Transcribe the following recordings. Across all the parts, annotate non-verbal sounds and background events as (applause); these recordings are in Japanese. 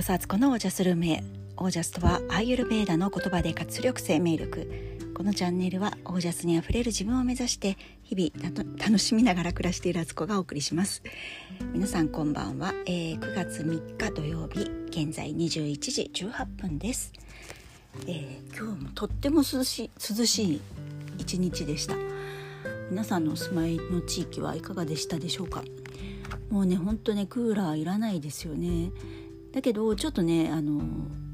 こそアツコのオージャスルームへオージャスとはアーユルベーダの言葉で活力生命力。このチャンネルはオージャスにあふれる自分を目指して日々楽しみながら暮らしているアツコがお送りします。皆さんこんばんは、えー、9月3日土曜日現在21時18分です、えー、今日もとっても涼しい涼しい一日でした。皆さんのお住まいの地域はいかがでしたでしょうか？もうねほんとねクーラーいらないですよね。だけどちょっとねあの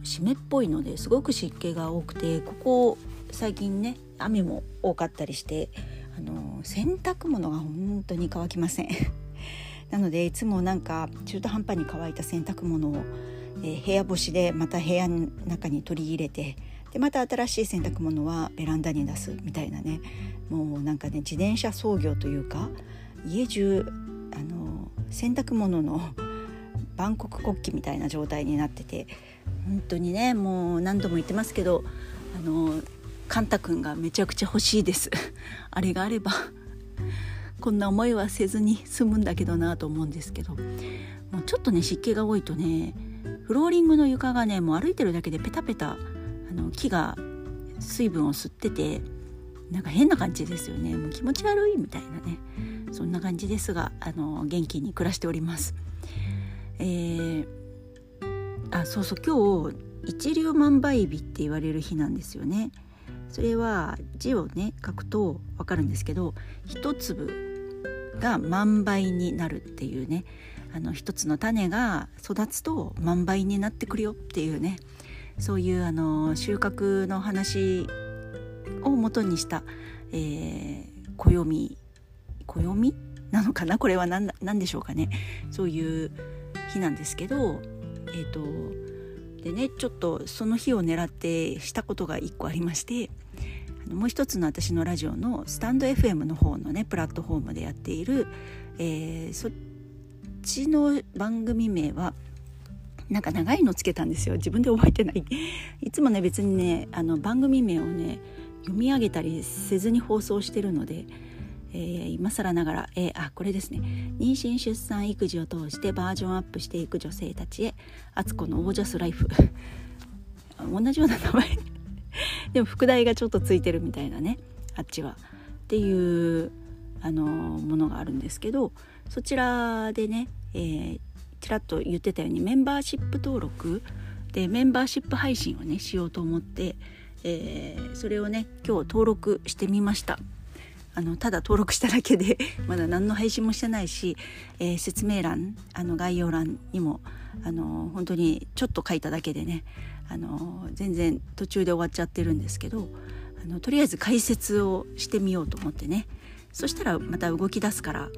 湿っぽいのですごく湿気が多くてここ最近ね雨も多かったりしてあの洗濯物が本当に乾きません。(laughs) なのでいつもなんか中途半端に乾いた洗濯物を、えー、部屋干しでまた部屋の中に取り入れてでまた新しい洗濯物はベランダに出すみたいなねもうなんかね自転車操業というか家中あの洗濯物の万国国旗みたいな状態になってて本当にねもう何度も言ってますけどあのカンタ君がめちゃくちゃ欲しいです (laughs) あれがあればこんな思いはせずに済むんだけどなと思うんですけどもうちょっとね湿気が多いとねフローリングの床がねもう歩いてるだけでペタペタあの木が水分を吸っててなんか変な感じですよねもう気持ち悪いみたいなねそんな感じですがあの元気に暮らしております。えー、あそうそう今日一粒万倍日って言われる日なんですよね。それは字をね書くと分かるんですけど一粒が万倍になるっていうねあの一つの種が育つと万倍になってくるよっていうねそういうあの収穫の話をもとにした、えー、暦暦？なのかな？これは何何でしょうかね。そういう日なんですけどえっ、ー、とでねちょっとその日を狙ってしたことが1個ありましてあのもう一つの私のラジオのスタンド FM の方のねプラットフォームでやっている、えー、そっちの番組名はなんか長いのつけたんですよ。自分で覚えてない。(laughs) いつもね別にねあの番組名をね読み上げたりせずに放送してるのでえー、今更ながら、えー、あこれですね。妊娠出産育児を通してバージョンアップしていく女性たちへあつこのオージャスライフ。(laughs) 同じような名前。(laughs) でも副題がちょっとついてるみたいなね。あっちは。っていうあのものがあるんですけどそちらでね、えー、ちらっと言ってたようにメンバーシップ登録。でメンバーシップ配信をねしようと思って、えー、それをね今日登録してみました。あのただ登録しただけで (laughs) まだ何の配信もしてないし、えー、説明欄あの概要欄にもあの本当にちょっと書いただけでねあの全然途中で終わっちゃってるんですけどあのとりあえず解説をしてみようと思ってねそしたらまた動き出すから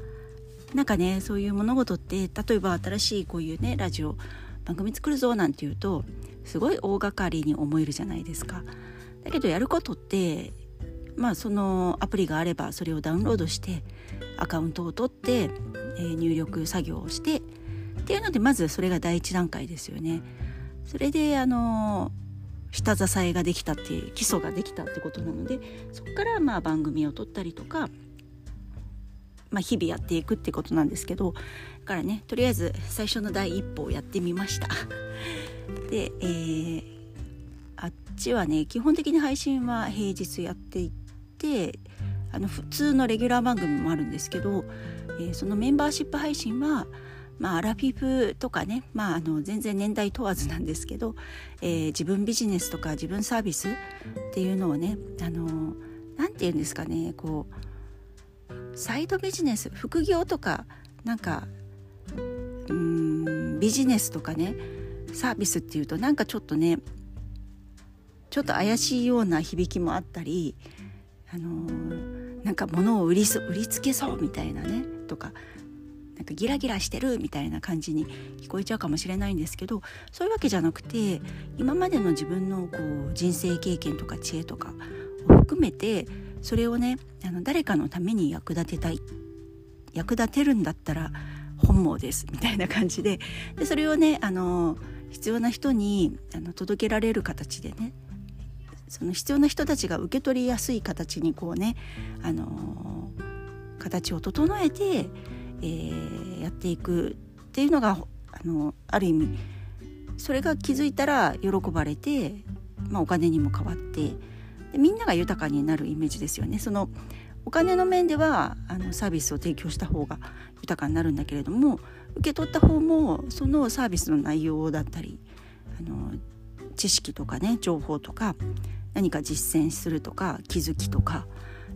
なんかねそういう物事って例えば新しいこういうねラジオ番組作るぞなんていうとすごい大掛かりに思えるじゃないですか。だけどやることってまあそのアプリがあればそれをダウンロードしてアカウントを取って、えー、入力作業をしてっていうのでまずそれが第一段階ですよね。それであの下支えができたっていう基礎ができたってことなのでそこからまあ番組を撮ったりとか、まあ、日々やっていくってことなんですけどだからねとりあえず最初の第一歩をやってみました。で、えー、あっちはね基本的に配信は平日やっていてあの普通のレギュラー番組もあるんですけど、えー、そのメンバーシップ配信は、まあ、アラフィフとかね、まあ、あの全然年代問わずなんですけど、えー、自分ビジネスとか自分サービスっていうのをねあのなんて言うんですかねこうサイドビジネス副業とかなんかうんビジネスとかねサービスっていうとなんかちょっとねちょっと怪しいような響きもあったりあのー、なんか物を売り売りつけそうみたいなねとかなんかギラギラしてるみたいな感じに聞こえちゃうかもしれないんですけどそういうわけじゃなくて今までの自分のこう人生経験とか知恵とかを含めてそれをねあの誰かのために役立てたい役立てるんだったら本望ですみたいな感じで。でそれをねあの必要な人にあの届けられる形でねその必要な人たちが受け取りやすい形にこうね、あのー、形を整えて、えー、やっていくっていうのが、あのー、ある意味それが気づいたら喜ばれて、まあ、お金にも変わってでみんなが豊かになるイメージですよね。そのお金の面ではあのサービスを提供した方が豊かになるんだけれども受け取った方もそのサービスの内容だったりあの知識とかね情報とか何か実践するとか気づきとか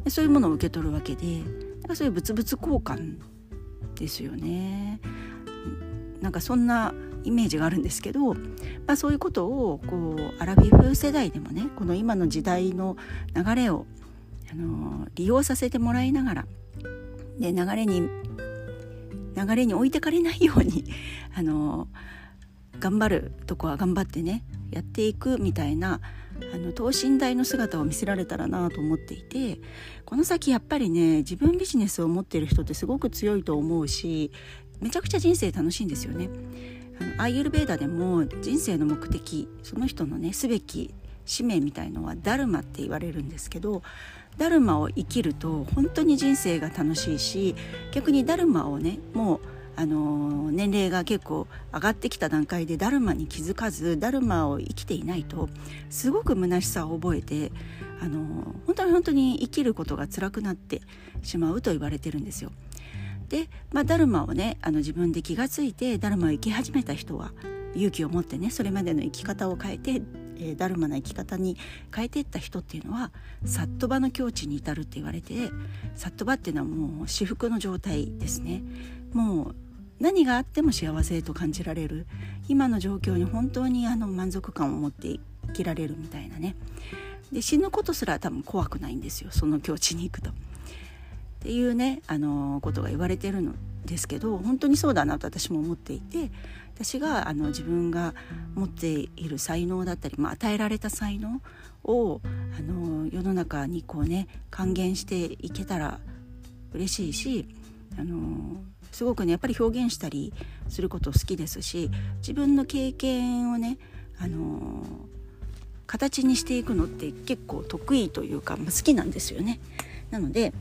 そういうものを受け取るわけでそういう物々交換ですよね。なんかそんなイメージがあるんですけど、まあ、そういうことをこうアラビフ世代でもねこの今の時代の流れをあの利用させてもらいながらで流れに流れに置いてかれないようにあの頑張るとこは頑張ってねやっていくみたいなあの等身大の姿を見せられたらなと思っていてこの先やっぱりね自分ビジネスを持っている人ってすごく強いと思うしめちゃくちゃ人生楽しいんですよね。あのアイユルベーダでも人生の目的その人のねすべき使命みたいのはダルマって言われるんですけどダルマを生きると本当に人生が楽しいし逆にダルマをねもうあの年齢が結構上がってきた段階でダルマに気づかずダルマを生きていないとすごく虚しさを覚えてあの本当に本当に生きることが辛くなってしまうと言われてるんですよ。で、まあ、ダルマをねあの自分で気が付いてダルマを生き始めた人は勇気を持ってねそれまでの生き方を変えて、えー、ダルマな生き方に変えていった人っていうのはサットバの境地に至るって言われてサットバっていうのはもう至福の状態ですねもう何があっても幸せと感じられる。今の状況に本当にあの満足感を持って生きられるみたいなね。で死ぬことすら多分怖くないんですよ。その境地に行くと。っていうねあのことが言われてるのですけど本当にそうだなと私も思っていて私があの自分が持っている才能だったり、まあ、与えられた才能をあの世の中にこうね還元していけたら嬉しいしあのすごくねやっぱり表現したりすること好きですし自分の経験をねあの形にしていくのって結構得意というか、まあ、好きなんですよね。なので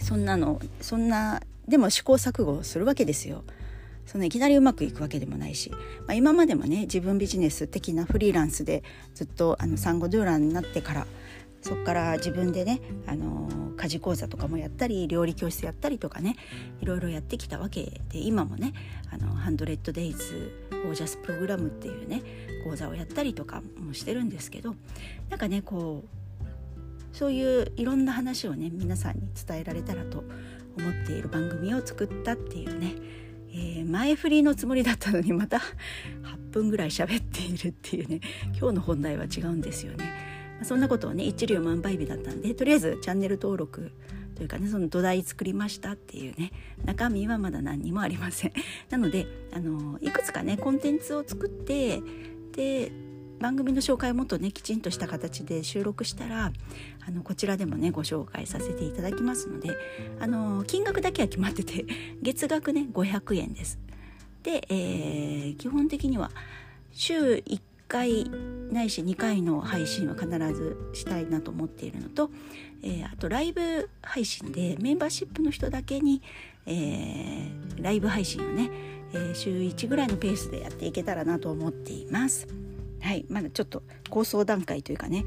そんなのそんなでも試行錯誤するわけですよ。そのいきなりうまくいくわけでもないし、まあ、今までもね自分ビジネス的なフリーランスでずっとあの産後ドゥーランになってからそこから自分でね、あの家事講座とかもやったり料理教室やったりとかねいろいろやってきたわけで今もね「あのハンドレッドデイズオージャスプログラム」っていうね講座をやったりとかもしてるんですけどなんかねこうそういういろんな話をね皆さんに伝えられたらと思っている番組を作ったっていうね、えー、前振りのつもりだったのにまた8分ぐらい喋っているっていうね今日の本題は違うんですよね。そんなことをね一粒万倍日だったんでとりあえずチャンネル登録というかねその土台作りましたっていうね中身はまだ何にもありません (laughs) なのであのいくつかねコンテンツを作ってで番組の紹介をもっとねきちんとした形で収録したらあのこちらでもねご紹介させていただきますのであの金額だけは決まってて (laughs) 月額ね500円です。で、えー、基本的には週1 1回ないし2回の配信は必ずしたいなと思っているのと、えー、あとライブ配信でメンバーシップの人だけに、えー、ライブ配信をね、えー、週1ぐらいのペースでやっていけたらなと思っています。はい、まだちょっと構想段階というかね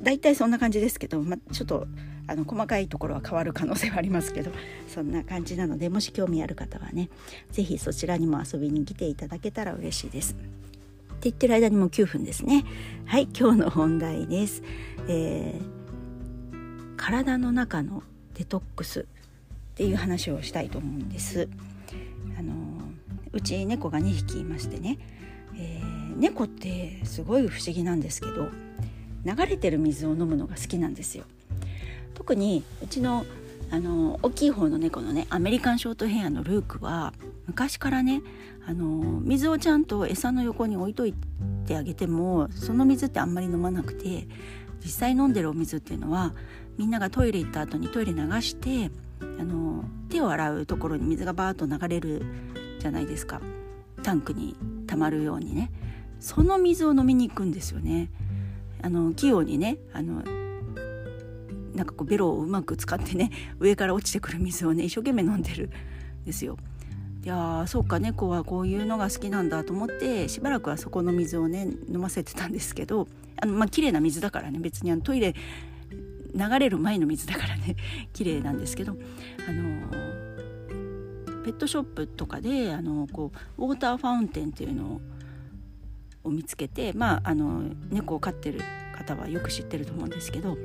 大体そんな感じですけど、ま、ちょっとあの細かいところは変わる可能性はありますけどそんな感じなのでもし興味ある方はね是非そちらにも遊びに来ていただけたら嬉しいです。って言ってる間にもう9分ですね。はい今日の本題です、えー、体の中のデトックスっていう話をしたいと思うんです。あのうち猫が2匹いましてね、えー、猫ってすごい不思議なんですけど流れてる水を飲むのが好きなんですよ。特にうちのあの大きい方の猫のねアメリカンショートヘアのルークは昔からねあの水をちゃんと餌の横に置いといてあげてもその水ってあんまり飲まなくて実際飲んでるお水っていうのはみんながトイレ行った後にトイレ流してあの手を洗うところに水がバーッと流れるじゃないですかタンクに溜まるようにねその水を飲みに行くんですよね。あの器用にねあのなんかこうベロをうまく使ってね上から落ちてくる水をね一生懸命飲んでるんですよ。いやそうか猫はこういうのが好きなんだと思ってしばらくはそこの水をね飲ませてたんですけどあのまあ綺麗な水だからね別にあのトイレ流れる前の水だからね綺麗なんですけどあのペットショップとかであのこうウォーターファウンテンっていうのを見つけてまああの猫を飼ってる方はよく知ってると思うんですけど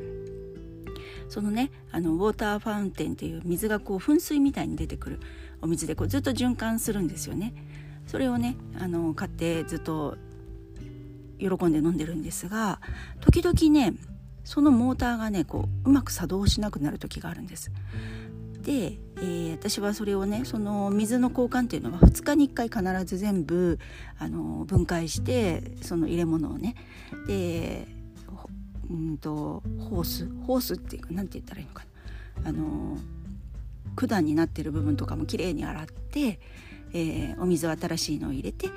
そのねあのウォーターファウンテンっていう水がこう噴水みたいに出てくる。お水でこうずっと循環するんですよね。それをねあの買ってずっと喜んで飲んでるんですが時々ねそのモーターがねこううまく作動しなくなる時があるんです。で、えー、私はそれをねその水の交換っていうのは2日に1回必ず全部あの分解してその入れ物をねでうんとホースホースっていうか何て言ったらいいのかなあの管になってる部分とかもきれいに洗って、えー、お水を新しいのを入れて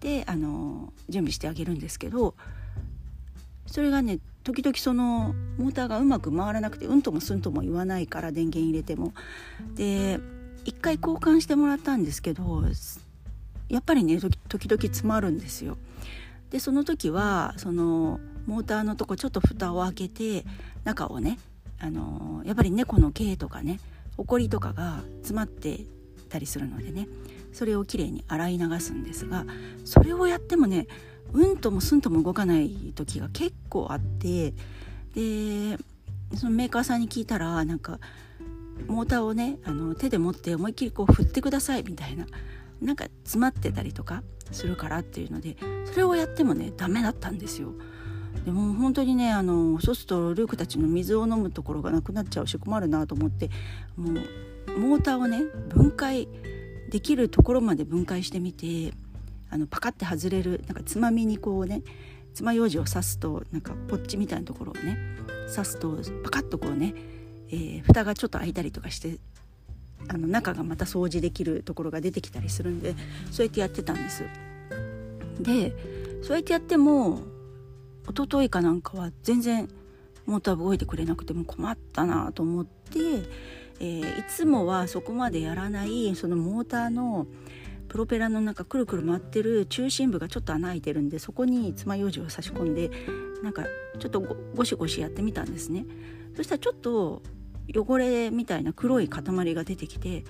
であの準備してあげるんですけどそれがね時々そのモーターがうまく回らなくてうんともすんとも言わないから電源入れてもで一回交換してもらったんですけどやっぱりね時々詰まるんですよ。でその時はそのモーターのとこちょっと蓋を開けて中をねあのやっぱり猫の毛とかねほこりとかが詰まってたりするのでねそれをきれいに洗い流すんですがそれをやってもねうんともすんとも動かない時が結構あってでそのメーカーさんに聞いたらなんかモーターをねあの手で持って思いっきりこう振ってくださいみたいななんか詰まってたりとかするからっていうのでそれをやってもねダメだったんですよ。でも本当にねあのそうするとルークたちの水を飲むところがなくなっちゃうし困るなと思ってもうモーターをね分解できるところまで分解してみてあのパカッて外れるなんかつまみにこうね爪楊枝を刺すとなんかポッチみたいなところをね刺すとパカッとこうね、えー、蓋がちょっと開いたりとかしてあの中がまた掃除できるところが出てきたりするんでそうやってやってたんです。でそうやってやっても一昨日かなんかは全然モーター動いてくれなくても困ったなと思って、えー、いつもはそこまでやらないそのモーターのプロペラの中くるくる回ってる中心部がちょっと穴開いてるんでそこに爪楊枝を差し込んでなんかちょっとゴシゴシやってみたんですね。そしたらちょっと汚れみたいな黒い塊が出てきて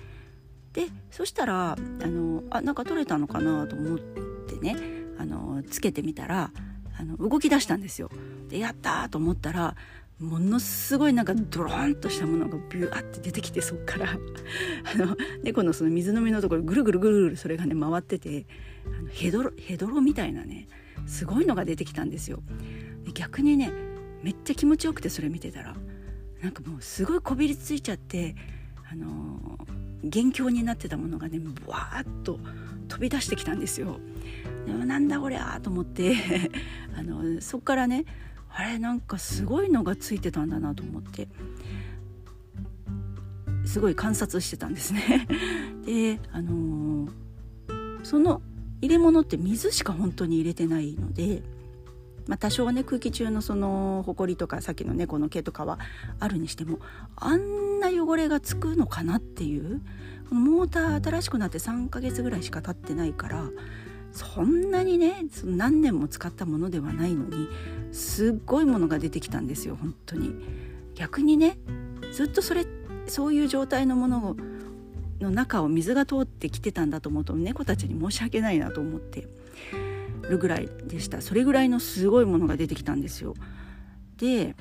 でそしたらあのあなんか取れたのかなと思ってねあのつけてみたらあの動き出したんですよ。でやったと思ったらものすごいなんかドローンとしたものがビューって出てきてそっから (laughs) あの猫のその水飲みのところぐるぐるぐるぐるそれがね回っててあのヘドロヘドロみたいなねすごいのが出てきたんですよ。で逆にねめっちゃ気持ちよくてそれ見てたらなんかもうすごいこびりついちゃってあの元凶になってたものがねブワーッと飛び出してきたんですよ。なんだこりゃと思って (laughs) あのそっからねあれなんかすごいのがついてたんだなと思ってすごい観察してたんですね。(laughs) であのー、その入れ物って水しか本当に入れてないので、まあ、多少ね空気中のそのほこりとかさっきの猫の毛とかはあるにしてもあんな汚れがつくのかなっていうモーター新しくなって3ヶ月ぐらいしか経ってないからそんなにね何年も使ったものではないのにすっごいものが出てきたんですよ本当に。逆にねずっとそれそういう状態のものの中を水が通ってきてたんだと思うと猫たちに申し訳ないなと思ってるぐらいでした。それぐらいのすごいものが出てきたんですよ。で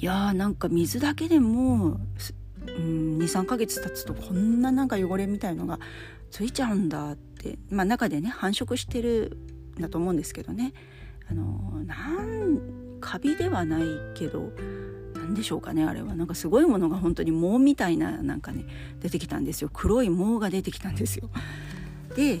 いやーなんか水だけでもう23ヶ月経つとこんななんか汚れみたいのがついちゃうんだって、まあ、中でね繁殖してるんだと思うんですけどねあのなんカビではないけど何でしょうかねあれはなんかすごいものが本当に毛みたいななんかね出てきたんですよ黒い毛が出てきたんですよ。で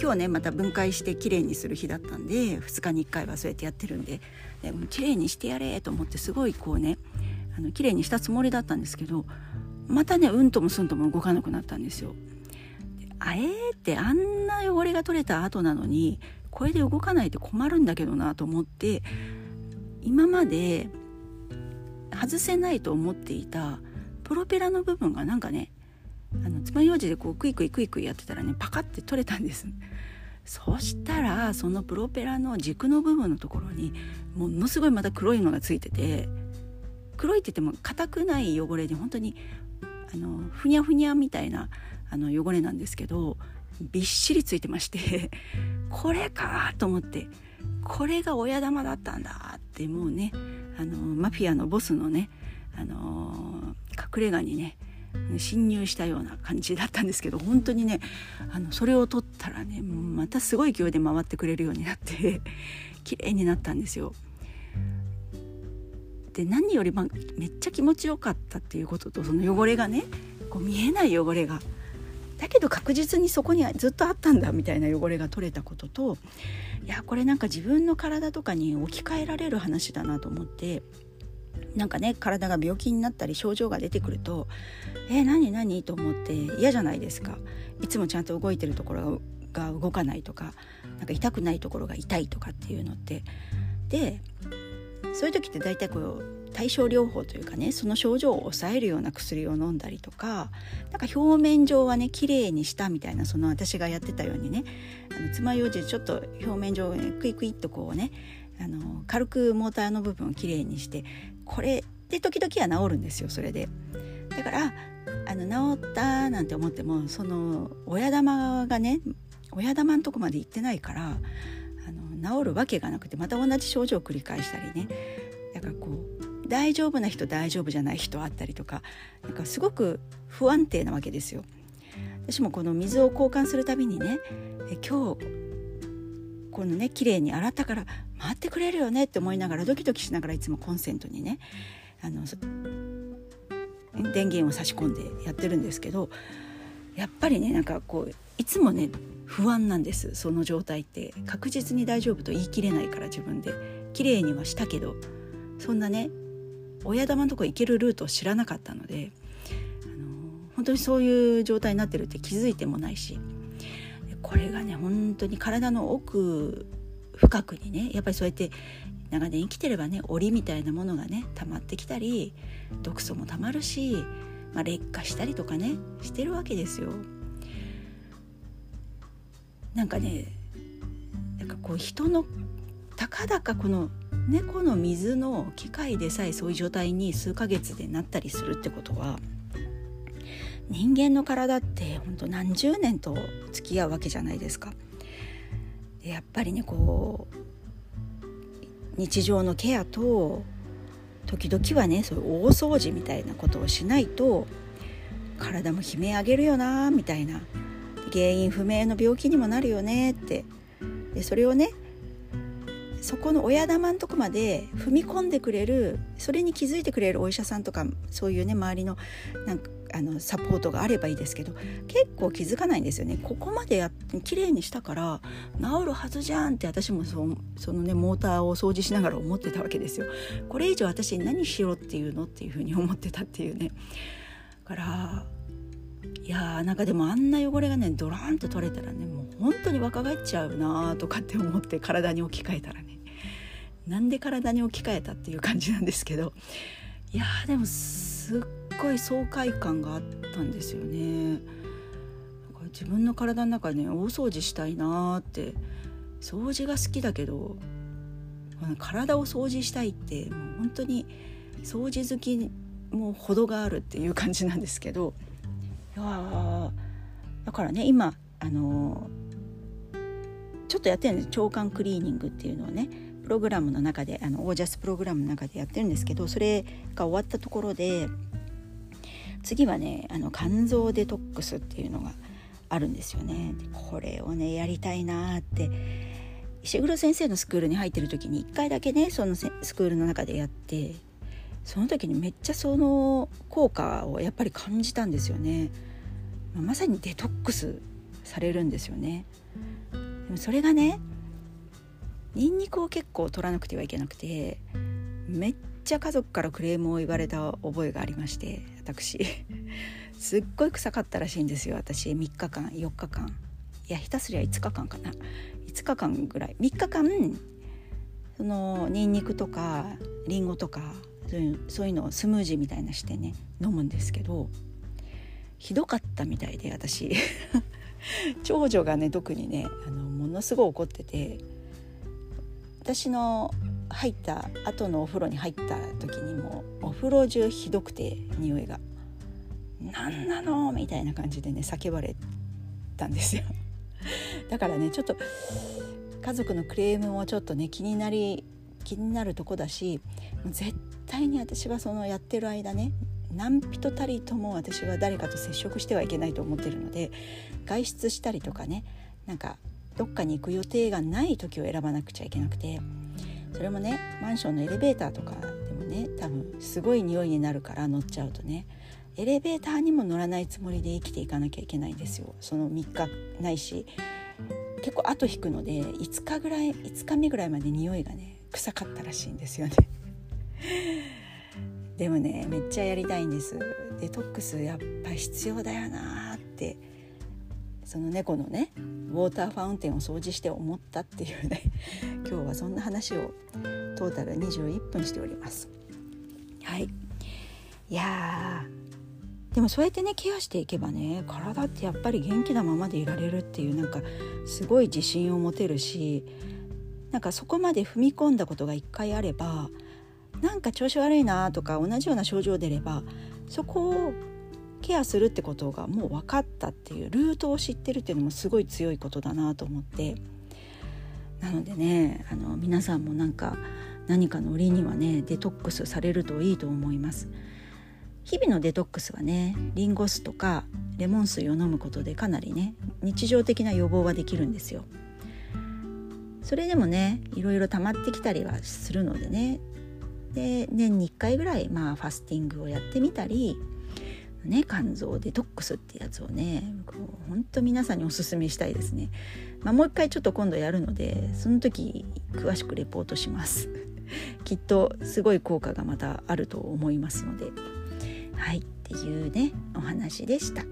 今日ねまた分解してきれいにする日だったんで2日に1回はそうやってやってるんででもきれいにしてやれと思ってすごいこうねあの綺麗にしたつもりだったんですけどまたねうんともすんとも動かなくなったんですよ。あえーってあんな汚れが取れた後なのにこれで動かないって困るんだけどなと思って今まで外せないと思っていたプロペラの部分がなんかねあの爪楊枝でこうクイクイクイクイやってたらねパカッて取れたんです。そしたらそのプロペラの軸の部分のところにものすごいまた黒いのがついてて黒いって言っても硬くない汚れで本当にあのふにゃふにゃみたいなあの汚れなんですけどびっしりついてまして (laughs) これかと思ってこれが親玉だったんだってもうねあのマフィアのボスのねあの隠れ家にね侵入したような感じだったんですけど本当にねあのそれを取ったらねまたすごい勢いで回ってくれるようになって (laughs) 綺麗になったんですよ。で何よりめっちゃ気持ちよかったっていうこととその汚れがねこう見えない汚れがだけど確実にそこにずっとあったんだみたいな汚れが取れたことといやこれなんか自分の体とかに置き換えられる話だなと思ってなんかね体が病気になったり症状が出てくると「えー、何何?」と思って嫌じゃないですかいつもちゃんと動いてるところが動かないとかなんか痛くないところが痛いとかっていうのってでそういう時って大体こう対症療法というかねその症状を抑えるような薬を飲んだりとかなんか表面上はね綺麗にしたみたいなその私がやってたようにねあの爪楊枝ちょっと表面上、ね、クイクイっとこうねあの軽くモーターの部分をきれいにしてこれで時々は治るんですよそれで。だからあの治ったなんて思ってもその親玉がね親玉のとこまで行ってないからあの治るわけがなくてまた同じ症状を繰り返したりねだからこう大丈夫な人大丈夫じゃない人あったりとかなんかすごく不安定なわけですよ。私もこの水を交換するたびにねえ今日このね綺麗に洗ったから回ってくれるよねって思いながらドキドキしながらいつもコンセントにねあの電源を差し込んでやってるんですけどやっぱりねなんかこういつもね不安なんですその状態って確実に大丈夫と言い切れないから自分で綺麗にはしたけどそんなね親玉のとこ行けるルートを知らなかったのであの本当にそういう状態になってるって気づいてもないしこれがね本当に体の奥深くにねやっぱりそうやって長年生きてればね檻みたいなものがね溜まってきたり毒素も溜まるし、まあ、劣化したりとかねしてるわけですよ。なんかねなんかこう人のたかだかこの猫の水の機械でさえそういう状態に数ヶ月でなったりするってことは人間の体って本当何十年と付き合うわけじゃないですか。でやっぱりねこう日常のケアと時々はねそういう大掃除みたいなことをしないと体も悲鳴上げるよなみたいな原因不明の病気にもなるよねってでそれをねそこの親玉のとこまで踏み込んでくれるそれに気づいてくれるお医者さんとかそういうね周りのなんかあのサポートがあればいいですけど結構気づかないんですよね。ここまでや綺麗にしたから治るはずじゃんって私もそそのねモーターを掃除しながら思ってたわけですよ。これ以上私何しろっていうのっていうふうに思ってたっていうね。からいやーなんかでもあんな汚れがねドラーンと取れたらねもう本当に若返っちゃうなとかって思って体に置き換えたらね。なんで体に置き換えたっていう感じなんですけどいやでもすっごい爽快感があったんですよね。自分の体の中ね大掃除したいなって掃除が好きだけど体を掃除したいってもう本当に掃除好きも程があるっていう感じなんですけどいやだからね今あのちょっとやってるんです腸管クリーニングっていうのをねプログラムの中であのオージャスプログラムの中でやってるんですけどそれが終わったところで次はねあの肝臓デトックスっていうのがあるんですよね。これをねやりたいなって石黒先生のスクールに入ってる時に1回だけねそのスクールの中でやってその時にめっちゃその効果をやっぱり感じたんですよね。まさにデトックスされるんですよね。でもそれがねニンニクを結構取らなくてはいけなくてめっちゃ家族からクレームを言われた覚えがありまして私。(laughs) すっごい臭かったらしいんですよ私。3日間4日間。いや下手すりゃ5日間かな。5日間ぐらい。3日間そのニンニクとかリンゴとかそういうそういうのをスムージーみたいなしてね飲むんですけどひどかったみたいで私。(laughs) 長女がね特にねあのものすごい怒ってて私の入った後のお風呂に入った時にもお風呂中ひどくて匂いが「何なの?」みたいな感じでね叫ばれたんですよ (laughs) だからねちょっと家族のクレームもちょっとね気になり気になるとこだし絶対に私はそのやってる間ね何人たりとも私は誰かと接触してはいけないと思ってるので外出したりとかねなんかどっかに行く予定がない時を選ばなくちゃいけなくてそれもねマンションのエレベーターとかでもね多分すごい匂いになるから乗っちゃうとねエレベーターにも乗らないつもりで生きていかなきゃいけないんですよ。その3日ないし結構後引くので5日ぐらい5日目ぐらいまで匂いがね臭かったらしいんですよね。(laughs) でもねめっちゃやりたいんです。デトックスやっぱ必要だよなってその猫のねウォーターファウンテンを掃除して思ったっていうね (laughs) 今日はそんな話をトータル21分しております。はい。いやでもそうやってねケアしていけばね体ってやっぱり元気なままでいられるっていうなんかすごい自信を持てるしなんかそこまで踏み込んだことが一回あればなんか調子悪いなとか同じような症状出ればそこをケアするってことがもう分かったっていうルートを知ってるっていうのもすごい強いことだなと思って。なのでねあの皆さんもなんか何かの折にはねデトックスされるといいと思います。日々のデトックスはねリンゴ酢とかレモン水を飲むことでかなりね日常的な予防ができるんですよ。それでもねいろいろ溜まってきたりはするのでね。で年に1回ぐらい、まあ、ファスティングをやってみたり、ね、肝臓デトックスってやつをね本当皆さんにおすすめしたいですね、まあ、もう一回ちょっと今度やるのでその時詳しくレポートします。(laughs) きっとすごい効果がまたあると思いますので。はいっていうねお話でした、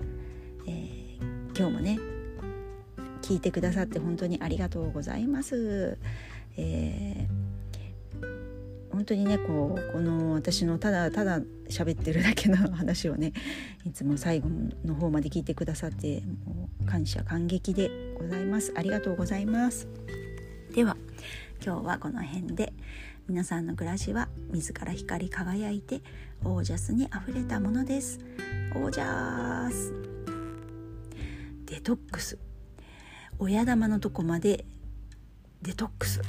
えー、今日もね聞いてくださって本当にありがとうございます、えー本当にねこうこの私のただただ喋ってるだけの話をねいつも最後の方まで聞いてくださってもう感謝感激でございます。ありがとうございます。では今日はこの辺で皆さんの暮らしは自ら光り輝いてオージャスにあふれたものです。オージャス。デトックス。親玉のとこまでデトックス。